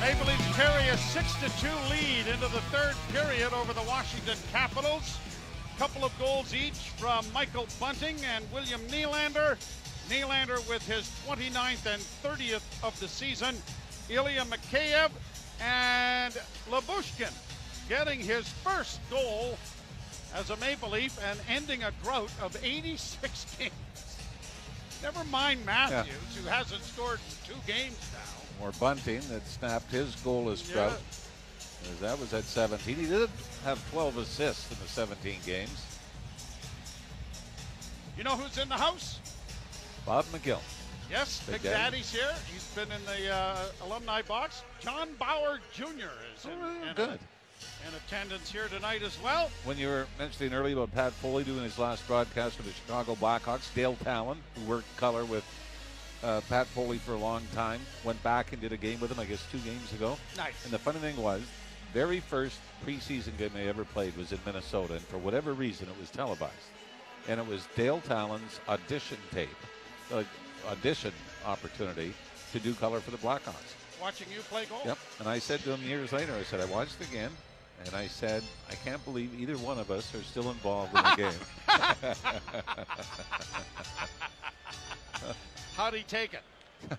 Maple Leafs carry a 6-2 lead into the third period over the Washington Capitals. Couple of goals each from Michael Bunting and William Nylander. Nylander with his 29th and 30th of the season. Ilya Mikheyev and Lyubushkin getting his first goal as a Maple Leaf and ending a drought of 86 games. Never mind Matthews, yeah. who hasn't scored in two games now. Or Bunting that snapped his goal as. Yeah. That was at 17. He did have 12 assists in the 17 games. You know who's in the house? Bob McGill. Yes, Big, Big Daddy's here. He's been in the uh, alumni box. John Bower Jr. is in, oh, good. in attendance here tonight as well. When you were mentioning earlier about Pat Foley doing his last broadcast for the Chicago Blackhawks, Dale Tallon, who worked color with uh, Pat Foley for a long time, went back and did a game with him, I guess two games ago. Nice. And the funny thing was, very first preseason game they ever played was in Minnesota, and for whatever reason, it was televised. And it was Dale Tallon's audition tape. Uh, audition opportunity to do color for the Blackhawks. Watching you play golf? Yep. And I said to him years later, I said, I watched again, and I said, I can't believe either one of us are still involved in the game. How'd he take it?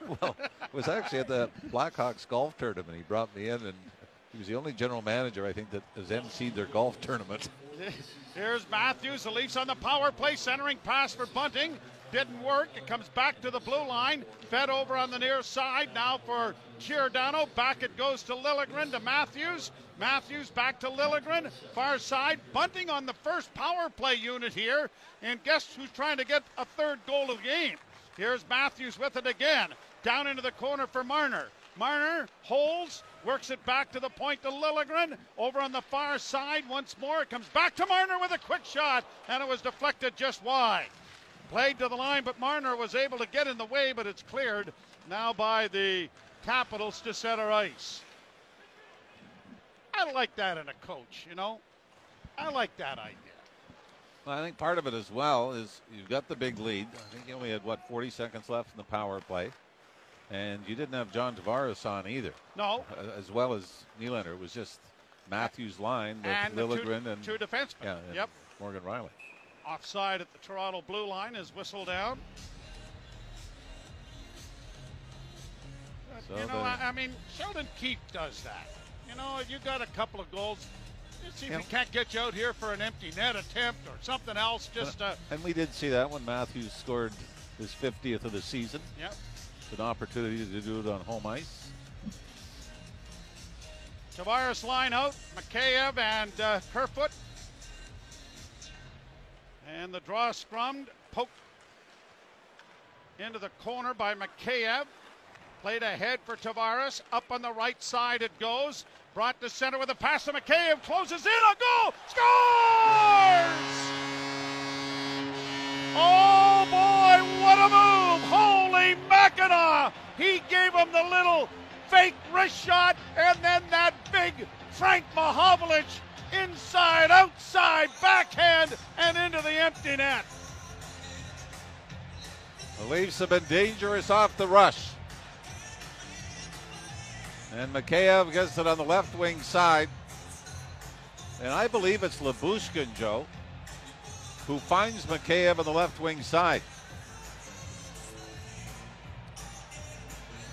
well, it was actually at the Blackhawks golf tournament. He brought me in, and he was the only general manager, I think, that has emceed their golf tournament. Here's Matthews. The Leafs on the power play, centering pass for Bunting. Didn't work. It comes back to the blue line. Fed over on the near side. Now for Giordano. Back it goes to Liljegren to Matthews. Matthews back to Liljegren. Far side. Bunting on the first power play unit here. And guess who's trying to get a third goal of the game? Here's Matthews with it again. Down into the corner for Marner. Marner holds, works it back to the point to Liljegren. Over on the far side once more. It comes back to Marner with a quick shot, and it was deflected just wide. Played to the line, but Marner was able to get in the way, but it's cleared now by the Capitals to center ice. I like that in a coach, you know. I like that idea. Well, I think part of it as well is you've got the big lead. I think you only had what 40 seconds left in the power play, and you didn't have John Tavares on either. No, as well as Nylander. It was just Matthews' line with and Liljegren two, and two defensemen. Yeah, yep. Morgan Rielly. Offside at the Toronto blue line is whistled out. So you know, I, I, mean, Sheldon Keefe does that. You know, you got a couple of goals. See if he can't get you out here for an empty net attempt or something else. Just uh, and we did see that when Matthews scored his 50th of the season. Yep. It's an opportunity to do it on home ice. Tavares line out. Mikheyev and uh, Kerfoot and the draw scrummed, poked into the corner by Mikheyev. Played ahead for Tavares. Up on the right side it goes. Brought to center with a pass to Mikheyev. Closes in. A goal. Scores! Oh boy, what a move! Holy Mackinaw! He gave him the little fake wrist shot and then that big Frank Mahovlich inside, outside, backhand, and into the empty net. The Leafs have been dangerous off the rush. And Mikheyev gets it on the left wing side. And I believe it's Lyubushkin, Joe, who finds Mikheyev on the left wing side.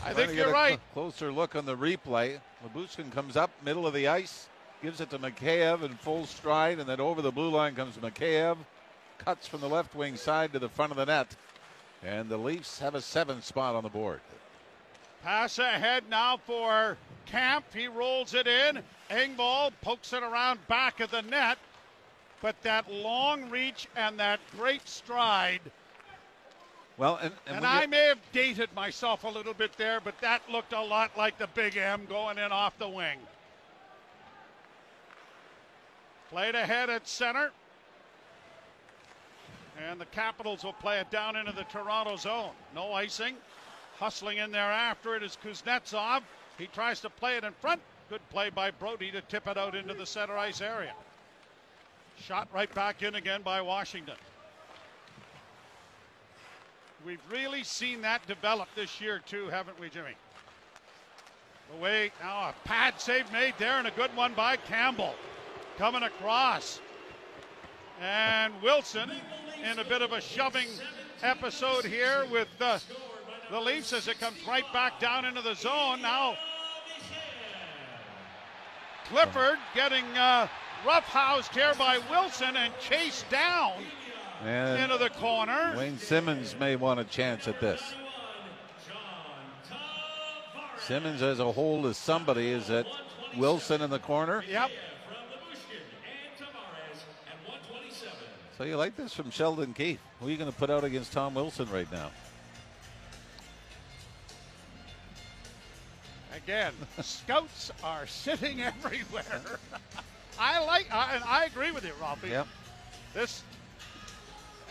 I think you're right. Closer look on the replay. Lyubushkin comes up, middle of the ice, gives it to Mikheyev in full stride, and then over the blue line comes Mikheyev. Cuts from the left wing side to the front of the net. And the Leafs have a seven spot on the board. Pass ahead now for Camp. He rolls it in. Engvall pokes it around back of the net. But that long reach and that great stride. Well, and, and, and I may have dated myself a little bit there, but that looked a lot like the big M going in off the wing. Played ahead at center. And the Capitals will play it down into the Toronto zone. No icing. Hustling in there after it is Kuznetsov. He tries to play it in front. Good play by Brodie to tip it out into the center ice area. Shot right back in again by Washington. We've really seen that develop this year, too, haven't we, Jimmy? Away now, a pad save made there, and a good one by Campbell. Coming across. And Wilson in a bit of a shoving episode here with the, the Leafs as it comes right back down into the zone. Now, Clifford getting uh, roughhoused here by Wilson and chased down And into the corner. Wayne Simmonds may want a chance at this. Simmonds as a hold as somebody. Is that Wilson in the corner? Yep. So you like this from Sheldon Keefe? Who are you going to put out against Tom Wilson right now? Again, scouts are sitting everywhere. I like, I, and I agree with you, Ralphie. Yep. This,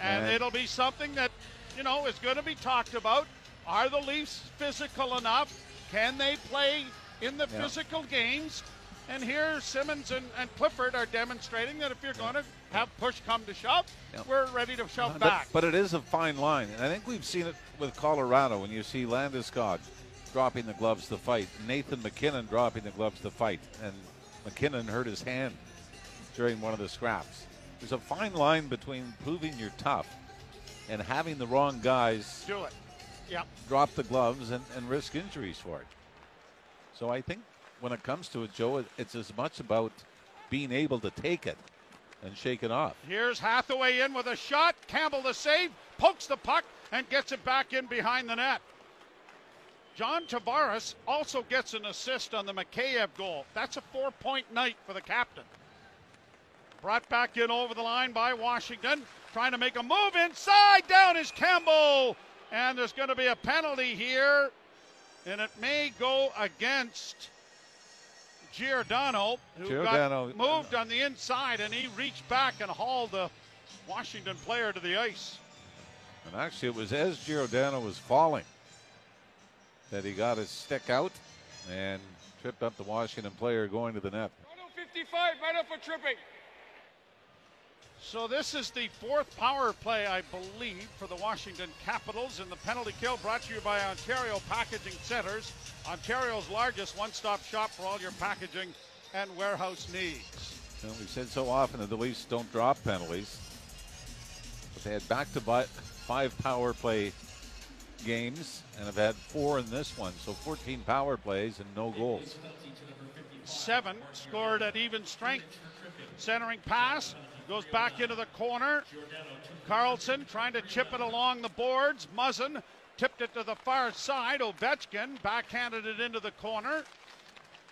and it'll be something that, you know, is going to be talked about. Are the Leafs physical enough? Can they play in the Yeah. physical games? And here, Simmonds and, and Clifford are demonstrating that if you're going to have push come to shove, Yeah. we're ready to shove But, back. but it is a fine line. And I think we've seen it with Colorado when you see Landeskog dropping the gloves to fight, Nathan MacKinnon dropping the gloves to fight, and MacKinnon hurt his hand during one of the scraps. There's a fine line between proving you're tough and having the wrong guys Do it. Yep. drop the gloves and, and risk injuries for it. So I think when it comes to it, Joe, it's as much about being able to take it and shake it off. Here's Hathaway in with a shot. Campbell the save, pokes the puck, and gets it back in behind the net. John Tavares also gets an assist on the Mikheyev goal. That's a four point night for the captain. Brought back in over the line by Washington. Trying to make a move inside. Down is Campbell. And there's going to be a penalty here. And it may go against Giordano, who Giordano- got moved on the inside, and he reached back and hauled the Washington player to the ice. And actually, it was as Giordano was falling that he got his stick out and tripped up the Washington player going to the net. 55, right up for tripping. So this is the fourth power play, I believe, for the Washington Capitals, and the penalty kill brought to you by Ontario Packaging Centers, Ontario's largest one-stop shop for all your packaging and warehouse needs. And we've said so often that the Leafs don't drop penalties, but they had back-to-back five power play games and have had four in this one, so 14 power plays and no goals. Seven scored at even strength. Centering pass goes back into the corner. Carlson trying to chip it along the boards. Muzzin tipped it to the far side. Ovechkin backhanded it into the corner.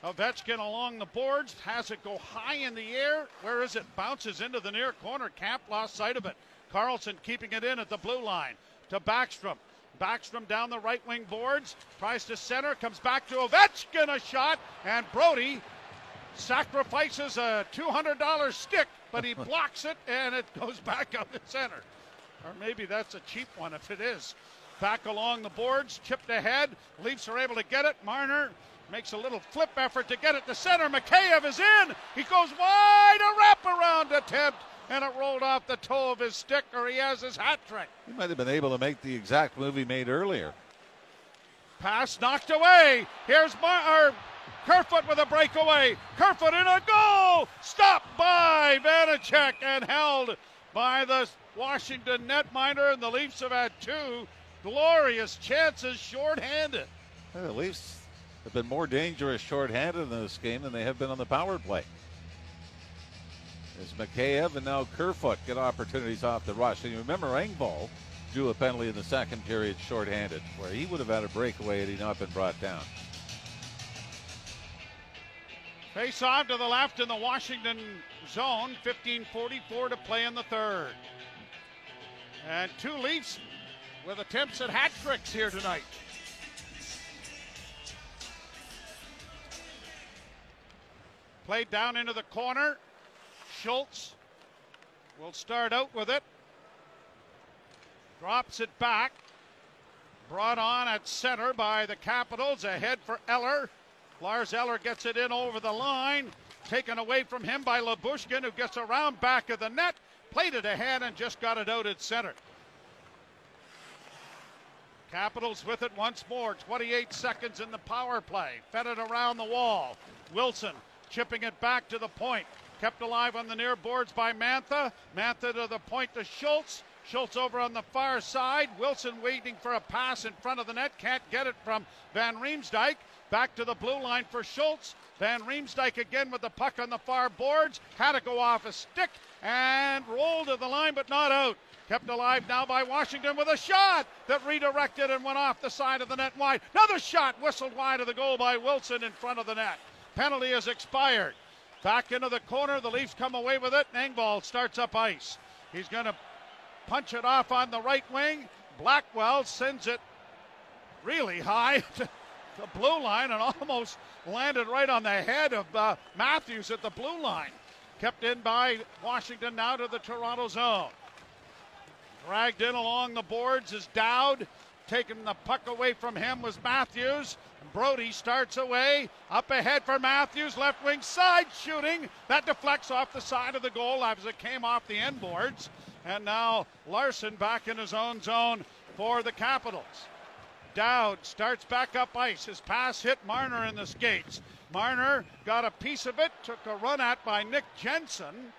Ovechkin along the boards has it go high in the air. Where is it? Bounces into the near corner. Camp lost sight of it. Carlson keeping it in at the blue line to Backstrom. Backstrom down the right wing boards, tries to center, comes back to Ovechkin, a shot, and Brodie sacrifices a $200 stick, but he blocks it and it goes back up the center. Or maybe that's a cheap one if it is. Back along the boards, chipped ahead. Leafs are able to get it. Marner makes a little flip effort to get it to center. Mikheyev is in. He goes wide, a wraparound attempt, and it rolled off the toe of his stick, or he has his hat trick. He might have been able to make the exact move he made earlier. Pass knocked away. Here's Mar- Kerfoot with a breakaway. Kerfoot in a goal. Stopped by Vanecek and held by the Washington netminder. And the Leafs have had two glorious chances shorthanded. The Leafs have been more dangerous shorthanded in this game than they have been on the power play. As Mikheyev and now Kerfoot get opportunities off the rush. And you remember Engvall drew a penalty in the second period shorthanded, where he would have had a breakaway had he not been brought down. Face off to the left in the Washington zone. 15:44 to play in the third. And two Leafs with attempts at hat tricks here tonight. Played down into the corner. Schultz will start out with it. Drops it back. Brought on at center by the Capitals. Ahead for Eller. Lars Eller gets it in over the line. Taken away from him by Lyubushkin, who gets around back of the net. Played it ahead and just got it out at center. Capitals with it once more. 28 seconds in the power play. Fed it around the wall. Wilson chipping it back to the point. Kept alive on the near boards by Mantha. Mantha to the point to Schultz. Schultz over on the far side. Wilson waiting for a pass in front of the net. Can't get it from Van Riemsdyk. Back to the blue line for Schultz. Van Riemsdyk again with the puck on the far boards. Had to go off a stick and rolled to the line, but not out. Kept alive now by Washington with a shot that redirected and went off the side of the net wide. Another shot whistled wide of the goal by Wilson in front of the net. Penalty has expired. Back into the corner. The Leafs come away with it. Engvall starts up ice. He's going to punch it off on the right wing. Blackwell sends it really high to the blue line and almost landed right on the head of uh, Matthews at the blue line. Kept in by Washington now to the Toronto zone. Dragged in along the boards is Dowd. Taking the puck away from him was Matthews. Brodie starts away. Up ahead for Matthews. Left wing side shooting. That deflects off the side of the goal as it came off the end boards. And now Larson back in his own zone for the Capitals. Dowd starts back up ice. His pass hit Marner in the skates. Marner got a piece of it, took a run at by Nick Jensen.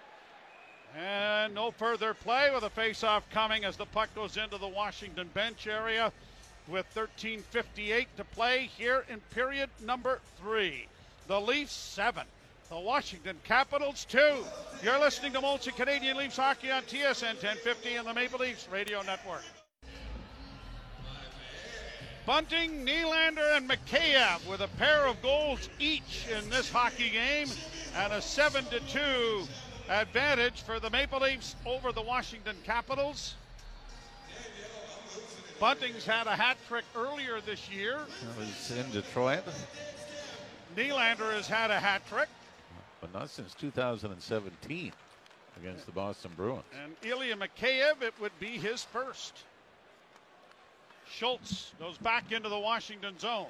And no further play with a face-off coming as the puck goes into the Washington bench area with 13.58 to play here in period number three. The Leafs seven, the Washington Capitals two. You're listening to Molson Canadian Leafs hockey on TSN 1050 and the Maple Leafs Radio Network. Bunting, Nylander, and Mikheyev with a pair of goals each in this hockey game and a 7 to 2 advantage for the Maple Leafs over the Washington Capitals. Bunting's had a hat trick earlier this year. That was in Detroit. Nylander has had a hat trick. But not since 2017 against the Boston Bruins. And Ilya Mikheyev, it would be his first. Schultz goes back into the Washington zone.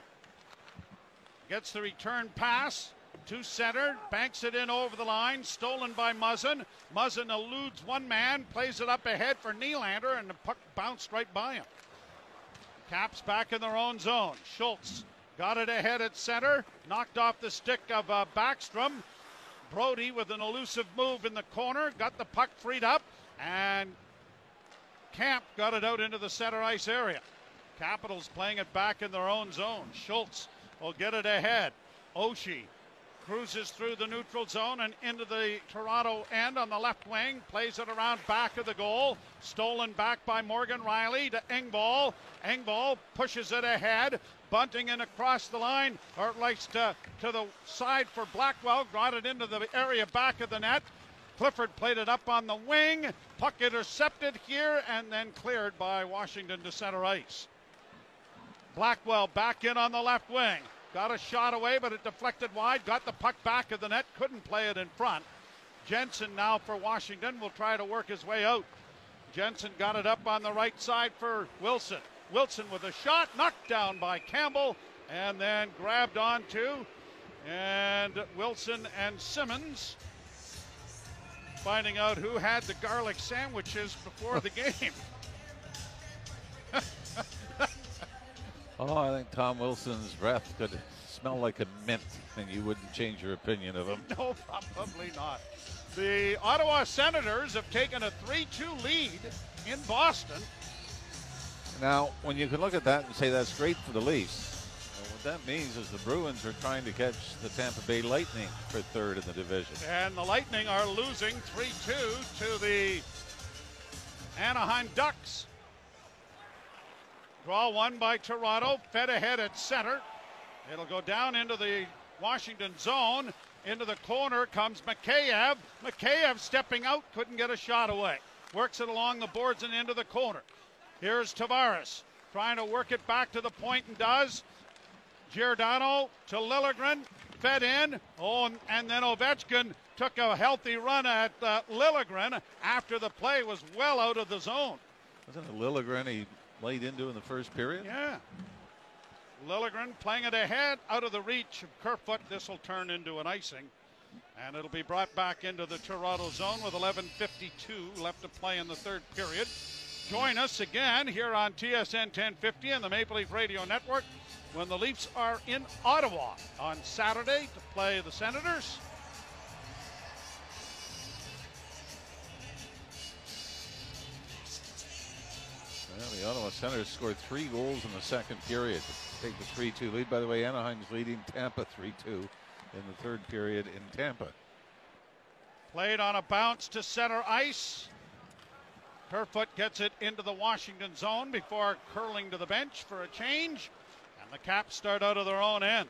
Gets the return pass to center, banks it in over the line, stolen by Muzzin. Muzzin eludes one man, plays it up ahead for Nylander, and the puck bounced right by him. Caps back in their own zone. Schultz got it ahead at center, knocked off the stick of uh, Backstrom. Brodie with an elusive move in the corner, got the puck freed up, and Camp got it out into the center ice area. Capitals playing it back in their own zone. Schultz will get it ahead. Oshie cruises through the neutral zone and into the Toronto end on the left wing. Plays it around back of the goal. Stolen back by Morgan Rielly to Engvall. Engvall pushes it ahead. Bunting in across the line, or at least to, to the side for Blackwell. Got it into the area back of the net. Clifford played it up on the wing. Puck intercepted here and then cleared by Washington to center ice. Blackwell back in on the left wing. Got a shot away, but it deflected wide. Got the puck back of the net. Couldn't play it in front. Jensen now for Washington will try to work his way out. Jensen got it up on the right side for Wilson. Wilson with a shot, knocked down by Campbell, and then grabbed onto. And Wilson and Simmonds finding out who had the garlic sandwiches before the game. Oh, I think Tom Wilson's breath could smell like a mint, and you wouldn't change your opinion of him. No, probably not. The Ottawa Senators have taken a 3 2 lead in Boston. Now, when you can look at that and say that's great for the Leafs, what that means is the Bruins are trying to catch the Tampa Bay Lightning for third in the division. And the Lightning are losing 3 2 to the Anaheim Ducks. Draw one by Toronto, fed ahead at center. It'll go down into the Washington zone. Into the corner comes Mikheyev. Mikheyev stepping out, couldn't get a shot away. Works it along the boards and into the corner. Here's Tavares trying to work it back to the point and does. Giordano to Liljegren, fed in. Oh, and then Ovechkin took a healthy run at uh, Liljegren after the play was well out of the zone. Wasn't it Liljegren he laid into in the first period? Yeah. Liljegren playing it ahead, out of the reach of Kerfoot. This will turn into an icing. And it'll be brought back into the Toronto zone with 11.52 left to play in the third period. Join us again here on TSN 1050 and the Maple Leaf Radio Network when the Leafs are in Ottawa on Saturday to play the Senators. Well, the Ottawa Senators scored three goals in the second period take the 3 2 lead. By the way, Anaheim's leading Tampa 3 2 in the third period in Tampa. Played on a bounce to center ice. Kerfoot gets it into the Washington zone before curling to the bench for a change. And the Caps start out of their own end.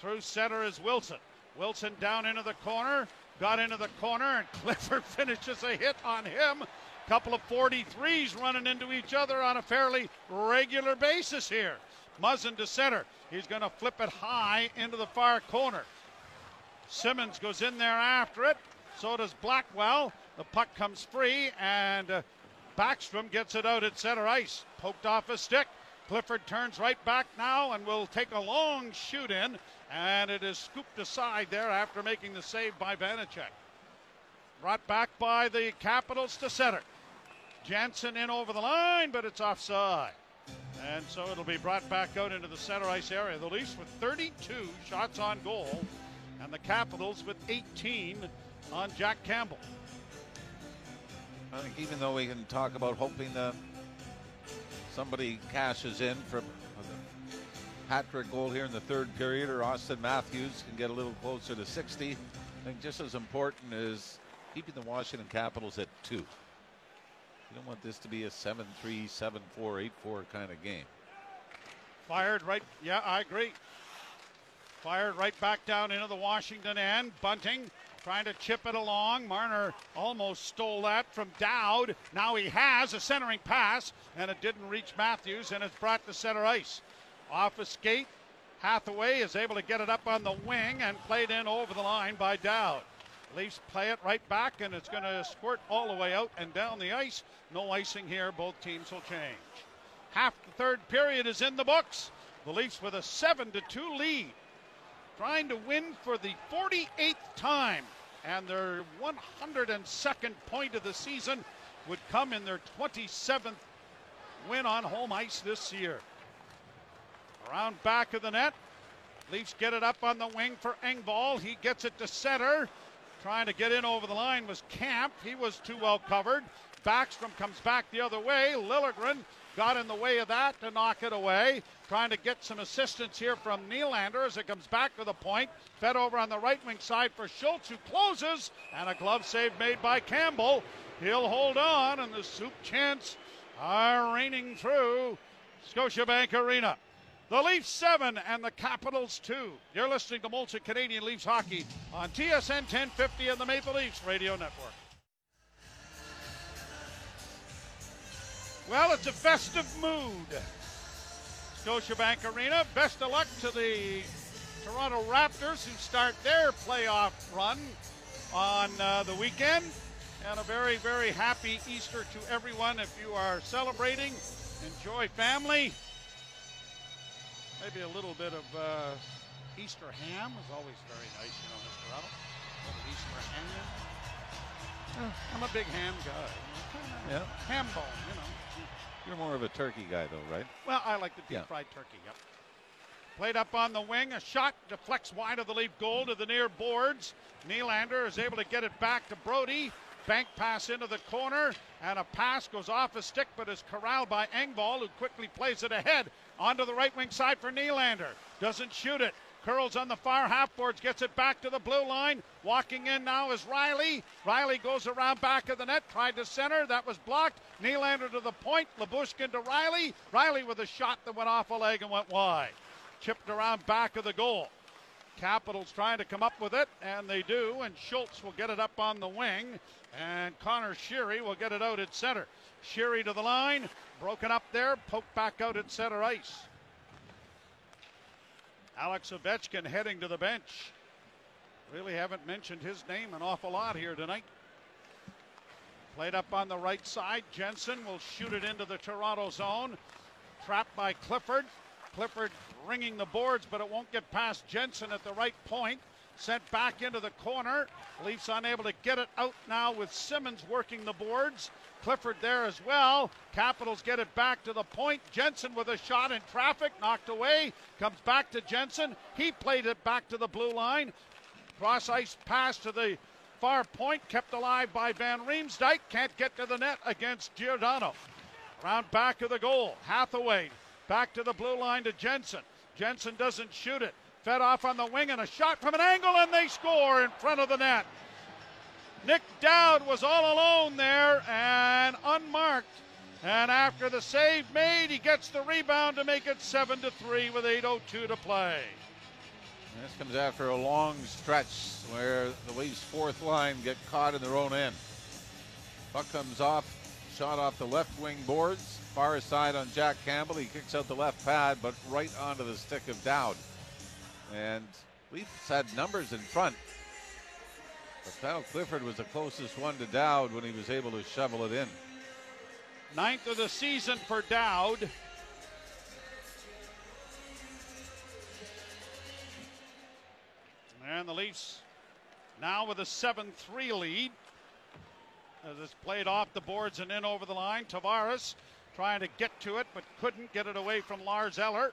Through center is Wilson. Wilson down into the corner. Got into the corner, and Clifford finishes a hit on him. Couple of 43s running into each other on a fairly regular basis here. Muzzin to center. He's going to flip it high into the far corner. Simmonds goes in there after it. So does Blackwell. The puck comes free, and uh, Backstrom gets it out at center ice. Poked off a stick. Clifford turns right back now and will take a long shoot in, and it is scooped aside there after making the save by Vanecek. Brought back by the Capitals to center. Jensen in over the line, but it's offside. And so it'll be brought back out into the center ice area. The Leafs with 32 shots on goal, and the Capitals with 18 on Jack Campbell. I think even though we can talk about hoping that somebody cashes in for a hat trick goal here in the third period, or Auston Matthews can get a little closer to 60, I think just as important is keeping the Washington Capitals at two. You don't want this to be a 7 3, 7 4, 8 4 kind of game. Fired right. Yeah, I agree. Fired right back down into the Washington end. Bunting trying to chip it along. Marner almost stole that from Dowd. Now he has a centering pass, and it didn't reach Matthews, and it's brought to center ice. Off a skate. Hathaway is able to get it up on the wing and played in over the line by Dowd. Leafs play it right back, and it's going to squirt all the way out and down the ice. No icing here. Both teams will change. Half the third period is in the books. The Leafs with a 7 to 2 lead. Trying to win for the 48th time, and their 102nd point of the season would come in their 27th win on home ice this year. Around back of the net. Leafs get it up on the wing for Engvall. He gets it to center. Trying to get in over the line was Camp. He was too well covered. Backstrom comes back the other way. Liljegren got in the way of that to knock it away. Trying to get some assistance here from Nylander as it comes back to the point. Fed over on the right wing side for Schultz, who closes, and a glove save made by Campbell. He'll hold on, and the Soup chants are raining through Scotiabank Arena. The Leafs 7 and the Capitals 2. You're listening to Molson Canadian Leafs Hockey on TSN 1050 and the Maple Leafs Radio Network. Well, it's a festive mood. Scotiabank Arena. Best of luck to the Toronto Raptors who start their playoff run on uh, the weekend. And a very, very happy Easter to everyone. If you are celebrating, enjoy family. Maybe a little bit of uh, Easter ham is always very nice, you know, Mr. Otto. Easter ham. I'm a big ham guy. Yeah. Ham bone, you know. You're more of a turkey guy, though, right? Well, I like the deep Yeah. fried turkey, yep. Played up on the wing, a shot deflects wide of the leaf goal to the near boards. Nylander is able to get it back to Brodie. Bank pass into the corner, and a pass goes off a stick but is corralled by Engvall, who quickly plays it ahead onto the right wing side for Nylander. Doesn't shoot it. Curls on the far half boards, gets it back to the blue line. Walking in now is Rielly. Rielly goes around back of the net, tried to center, that was blocked. Nylander to the point, Lyubushkin to Rielly. Rielly with a shot that went off a leg and went wide. Chipped around back of the goal. Capitals trying to come up with it, and they do, and Schultz will get it up on the wing, and Conor Sheary will get it out at center. Sheary to the line, broken up there, poked back out at center ice. Alex Ovechkin heading to the bench. Really haven't mentioned his name an awful lot here tonight. Played up on the right side. Jensen will shoot it into the Toronto zone. Trapped by Clifford. Clifford ringing the boards, but it won't get past Jensen at the right point. sent back into the corner. Leafs unable to get it out now with Simmonds working the boards. Clifford there as well. Capitals get it back to the point. Jensen with a shot in traffic, knocked away. Comes back to Jensen. He played it back to the blue line. Cross ice pass to the far point, kept alive by Van Riemsdyk. Can't get to the net against Giordano. Round back of the goal. Hathaway back to the blue line to Jensen. Jensen doesn't shoot it. Fed off on the wing and a shot from an angle, and they score in front of the net. Nick Dowd was all alone there and unmarked. And after the save made, he gets the rebound to make it 7 to 3 with 8.02 to play. This comes after a long stretch where the Leafs' fourth line get caught in their own end. Puck comes off, shot off the left wing boards, far side on Jack Campbell. He kicks out the left pad, but right onto the stick of Dowd. And Leafs had numbers in front. But Kyle Clifford was the closest one to Dowd when he was able to shovel it in. Ninth of the season for Dowd. And the Leafs now with a 7 3 lead. As it's played off the boards and in over the line. Tavares trying to get to it, but couldn't get it away from Lars Eller.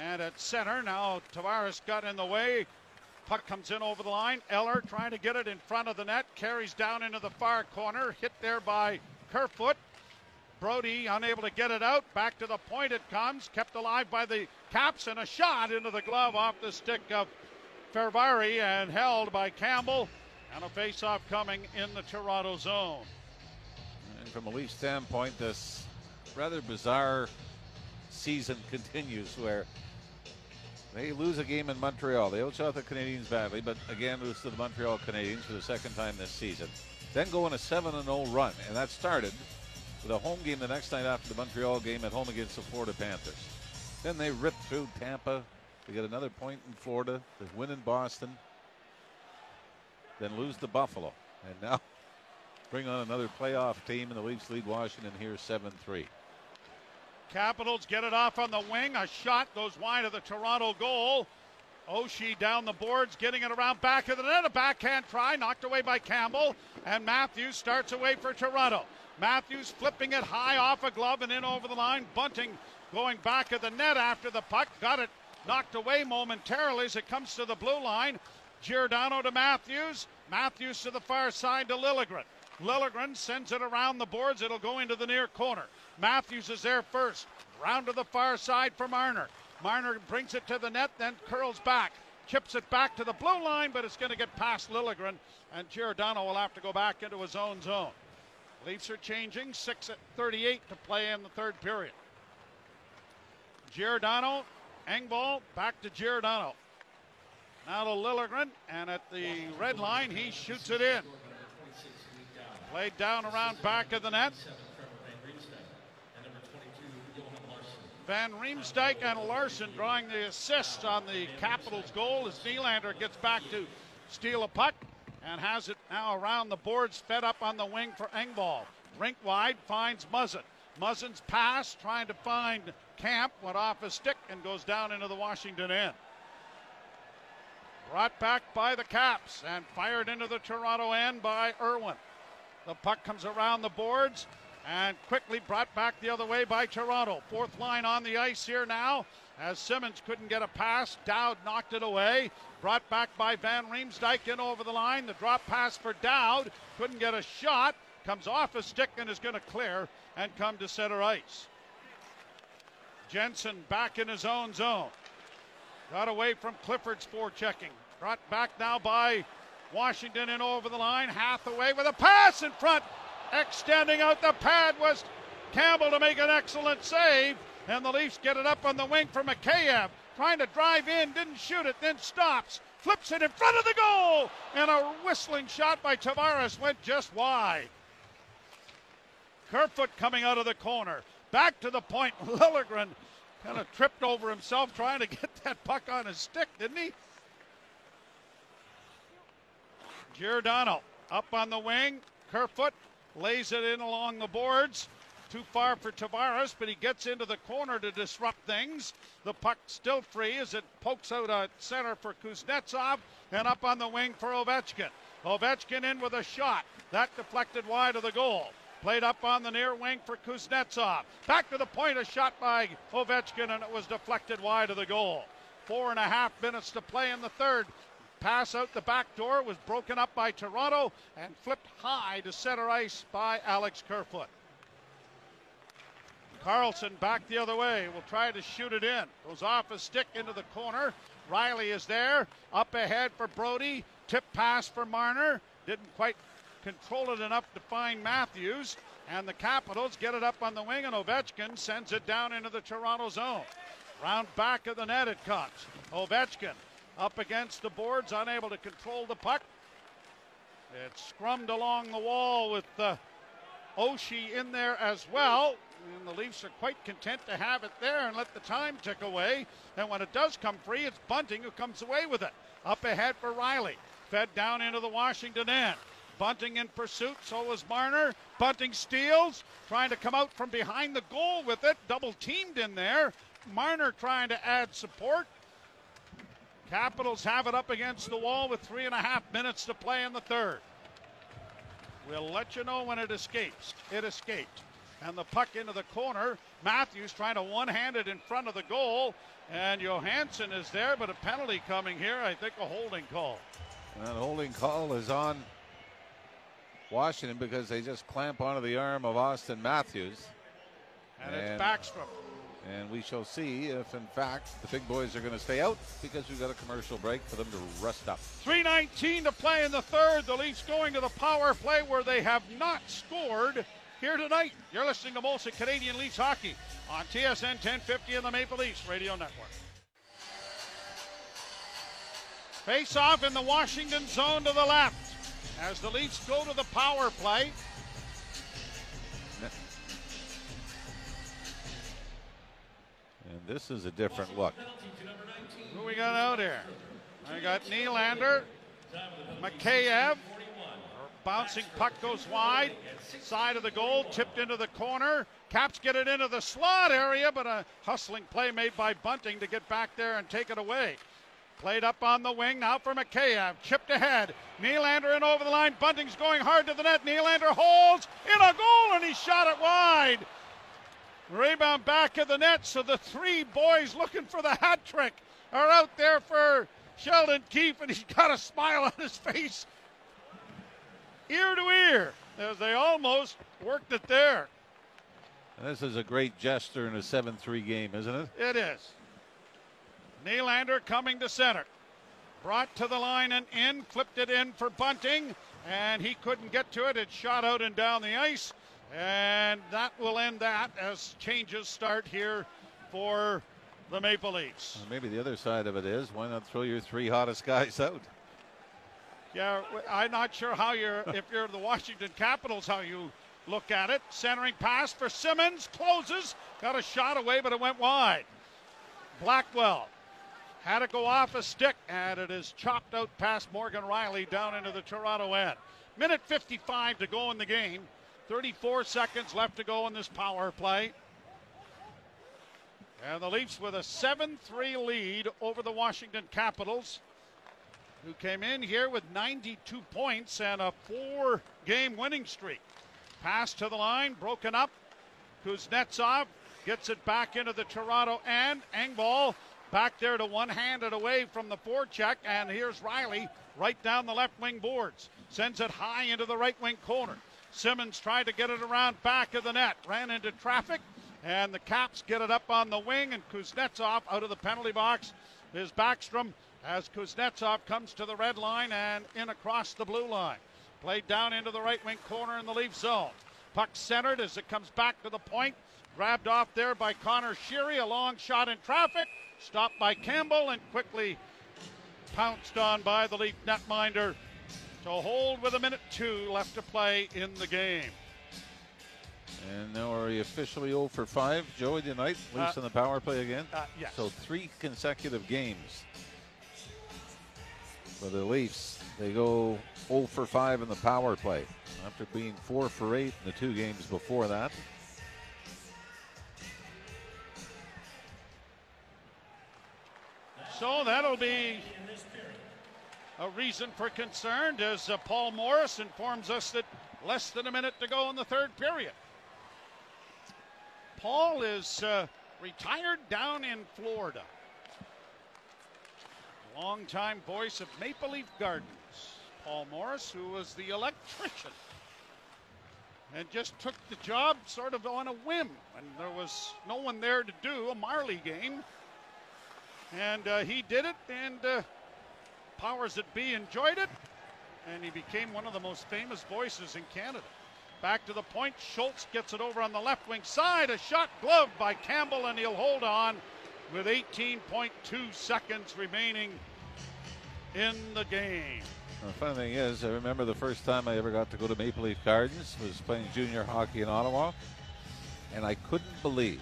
And at center, now Tavares got in the way. Puck comes in over the line. Eller trying to get it in front of the net. Carries down into the far corner. Hit there by Kerfoot. Brodie unable to get it out. Back to the point it comes. Kept alive by the Caps and a shot into the glove off the stick of Fehervary and held by Campbell. And a face-off coming in the Toronto zone. And from a Leaf standpoint, this rather bizarre season continues where they lose a game in Montreal. They outshot the Canadiens badly, but again lose to the Montreal Canadiens for the second time this season. Then go on a 7 0 run, and that started with a home game the next night after the Montreal game at home against the Florida Panthers. Then they rip through Tampa. They get another point in Florida. They win in Boston. Then lose to Buffalo. And now bring on another playoff team, and the Leafs lead Washington here 7 3. Capitals get it off on the wing. A shot goes wide of the Toronto goal. Oshie down the boards, getting it around back of the net. A backhand try, knocked away by Campbell. And Matthews starts away for Toronto. Matthews flipping it high off a glove and in over the line. Bunting going back of the net after the puck. Got it knocked away momentarily as it comes to the blue line. Giordano to Matthews. Matthews to the far side to Liljegren. Liljegren sends it around the boards. It'll go into the near corner. Matthews is there first. Round to the far side for Marner. Marner brings it to the net, then curls back. Chips it back to the blue line, but it's going to get past Liljegren, and Giordano will have to go back into his own zone. Leafs are changing. 6 at 38 to play in the third period. Giordano, Engvall, back to Giordano. Now to Liljegren, and at the red line, he shoots it in. Played down around back of the net. Van Riemsdyk and Larson drawing the assist on the Capitals goal as Nylander gets back to steal a puck and has it now around the boards, fed up on the wing for Engvall. Rink wide finds Muzzin. Muzzin's pass trying to find Camp, went off a stick and goes down into the Washington end. Brought back by the Caps and fired into the Toronto end by Irwin. The puck comes around the boards and quickly brought back the other way by Toronto. Fourth line on the ice here now as Simmonds couldn't get a pass. Dowd knocked it away. Brought back by Van Riemsdyk in over the line. The drop pass for Dowd. Couldn't get a shot. Comes off a stick and is going to clear and come to center ice. Jensen back in his own zone. Got away from Clifford's forechecking. Brought back now by Washington in over the line. Hathaway with a pass in front. Extending out the pad was Campbell to make an excellent save. And the Leafs get it up on the wing for Mikheyev. Trying to drive in, didn't shoot it, then stops. Flips it in front of the goal. And a whistling shot by Tavares went just wide. Kerfoot coming out of the corner. Back to the point. Liljegren kind of tripped over himself trying to get that puck on his stick, didn't he? Giordano up on the wing. Kerfoot lays it in along the boards. Too far for Tavares, but he gets into the corner to disrupt things. The puck still free as it pokes out a center for Kuznetsov and up on the wing for Ovechkin. Ovechkin in with a shot. That deflected wide of the goal. Played up on the near wing for Kuznetsov. Back to the point, a shot by Ovechkin, and it was deflected wide of the goal. Four and a half minutes to play in the third. Pass out the back door was broken up by Toronto and flipped high to center ice by Alex Kerfoot. Carlson back the other way. Will try to shoot it in. Goes off a stick into the corner. Rielly is there. Up ahead for Brodie. Tip pass for Marner. Didn't quite control it enough to find Matthews. And the Capitals get it up on the wing, and Ovechkin sends it down into the Toronto zone. Round back of the net it comes. Ovechkin up against the boards, unable to control the puck. It's scrummed along the wall with uh, Oshie in there as well. And the Leafs are quite content to have it there and let the time tick away. And when it does come free, it's Bunting who comes away with it. Up ahead for Rielly. Fed down into the Washington end. Bunting in pursuit, so is Marner. Bunting steals, trying to come out from behind the goal with it. Double teamed in there. Marner trying to add support. Capitals have it up against the wall with three and a half minutes to play in the third. We'll let you know when it escapes. It escaped. And the puck into the corner. Matthews trying to one hand it in front of the goal. And Johansson is there, but a penalty coming here. I think a holding call. And that holding call is on Washington because they just clamp onto the arm of Auston Matthews. And, and it's Backstrom. And we shall see if, in fact, the big boys are going to stay out because we've got a commercial break for them to rest up. 3.19 to play in the third. The Leafs going to the power play where they have not scored here tonight. You're listening to Molson Canadian Leafs Hockey on TSN 1050 and the Maple Leafs Radio Network. Face off in the Washington zone to the left as the Leafs go to the power play. This is a different look. Who we got out here? I got Nylander, Mikheyev. Bouncing puck goes wide. Side of the goal, tipped into the corner. Caps get it into the slot area, but a hustling play made by Bunting to get back there and take it away. Played up on the wing now for Mikheyev. Chipped ahead. Nylander in over the line. Bunting's going hard to the net. Nylander holds in a goal and he shot it wide. Rebound back of the net. So the three boys looking for the hat trick are out there for Sheldon Keefe, and he's got a smile on his face, ear to ear, as they almost worked it there. this is a great gesture in a 7 3 game, isn't it? It is. Nylander coming to center. Brought to the line and in, flipped it in for Bunting, and he couldn't get to it. It shot out and down the ice. And that will end that as changes start here for the Maple Leafs. Well, maybe the other side of it is why not throw your three hottest guys out? Yeah, I'm not sure how you're, if you're the Washington Capitals, how you look at it. Centering pass for Simmonds, closes, got a shot away, but it went wide. Blackwell had to go off a stick, and it is chopped out past Morgan Rielly down into the Toronto end. Minute 55 to go in the game. 34 seconds left to go in this power play. And the Leafs with a 7 3 lead over the Washington Capitals, who came in here with 92 points and a four game winning streak. Pass to the line, broken up. Kuznetsov gets it back into the Toronto end. Engvall back there to one handed away from the forecheck. And here's Rielly right down the left wing boards. Sends it high into the right wing corner. Simmonds tried to get it around back of the net, ran into traffic, and the Caps get it up on the wing, and Kuznetsov out of the penalty box is Backstrom as Kuznetsov comes to the red line and in across the blue line. Played down into the right wing corner in the Leaf zone. Puck centered as it comes back to the point. Grabbed off there by Conor Sheary. A long shot in traffic. Stopped by Campbell and quickly pounced on by the Leaf netminder to hold with a minute two left to play in the game. And now are officially 0 for 5, Joey, tonight? Uh, Leafs uh, on the power play again? Uh, yes. So three consecutive games for the Leafs. They go 0 for 5 in the power play after being 4 for 8 in the two games before that. So that'll be a reason for concern as uh, Paul Morris informs us that less than a minute to go in the third period. Paul is uh, retired down in Florida. Longtime voice of Maple Leaf Gardens. Paul Morris, who was the electrician and just took the job sort of on a whim. And there was no one there to do a Marlie game. And uh, he did it, and uh, powers that be enjoyed it, and he became one of the most famous voices in Canada. Back to the point, Schultz gets it over on the left wing side. A shot gloved by Campbell, and he'll hold on with 18.2 seconds remaining in the game. The funny thing is, I remember the first time I ever got to go to Maple Leaf Gardens was playing junior hockey in Ottawa, and I couldn't believe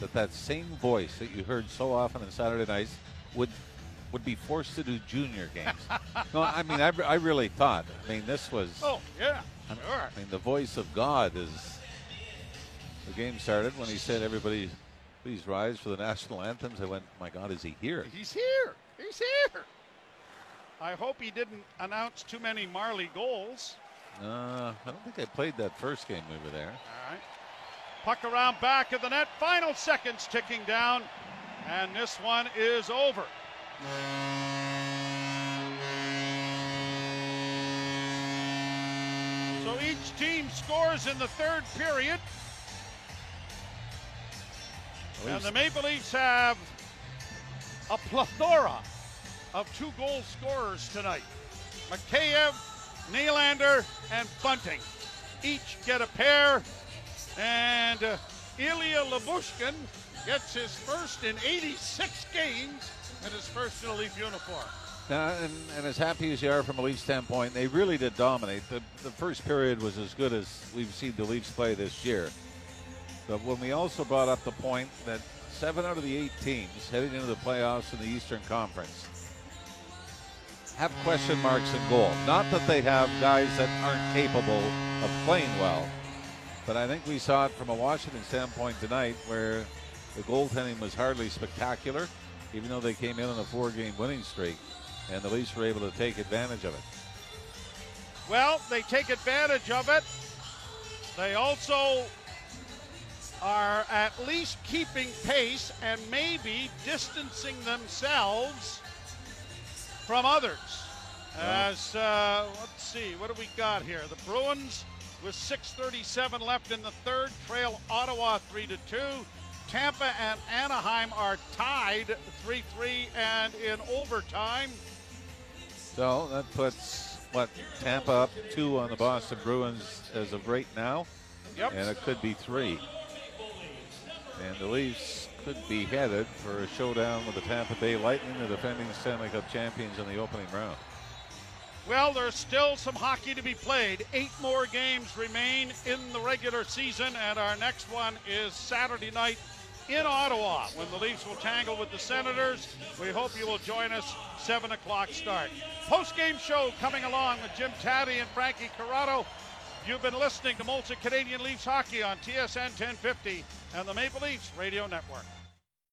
that that same voice that you heard so often on Saturday nights would would be forced to do junior games. no, I mean, I, I really thought. I mean, this was. Oh yeah, sure. I mean, the voice of God is. The game started when he said, "Everybody, please rise for the national anthems." I went, "My God, is he here?" He's here. He's here. I hope he didn't announce too many Marlie goals. Uh, I don't think I played that first game we were there. All right. Puck around back of the net. Final seconds ticking down. And this one is over. So each team scores in the third period. And the Maple Leafs have a plethora of two goal scorers tonight. Mikheyev, Nylander, and Bunting. Each get a pair. And uh, Ilya Lyubushkin gets his first in 86 games and his first in a Leaf uniform. Now, and, and as happy as you are from a Leaf standpoint, they really did dominate. The, the first period was as good as we've seen the Leafs play this year. But when we also brought up the point that seven out of the eight teams heading into the playoffs in the Eastern Conference have question marks in goal. Not that they have guys that aren't capable of playing well, but I think we saw it from a Washington standpoint tonight where the goaltending was hardly spectacular, even though they came in on a four game winning streak, and the Leafs were able to take advantage of it. Well, they take advantage of it. They also are at least keeping pace and maybe distancing themselves from others. As uh, let's see, what do we got here? The Bruins with 6:37 left in the third trail Ottawa three to two. Tampa and Anaheim are tied 3-3 and in overtime. So that puts what Tampa up two on the Boston Bruins as of right now, Yep. and it could be three. And the Leafs could be headed for a showdown with the Tampa Bay Lightning, the defending Stanley Cup champions in the opening round. Well, there's still some hockey to be played. Eight more games remain in the regular season, and our next one is Saturday night in Ottawa when the Leafs will tangle with the Senators. We hope you will join us, 7 o'clock start. Post game show coming along with Jim Tatti and Frankie Corrado. You've been listening to Molson Canadian Leafs Hockey on TSN 1050 and the Maple Leafs Radio Network.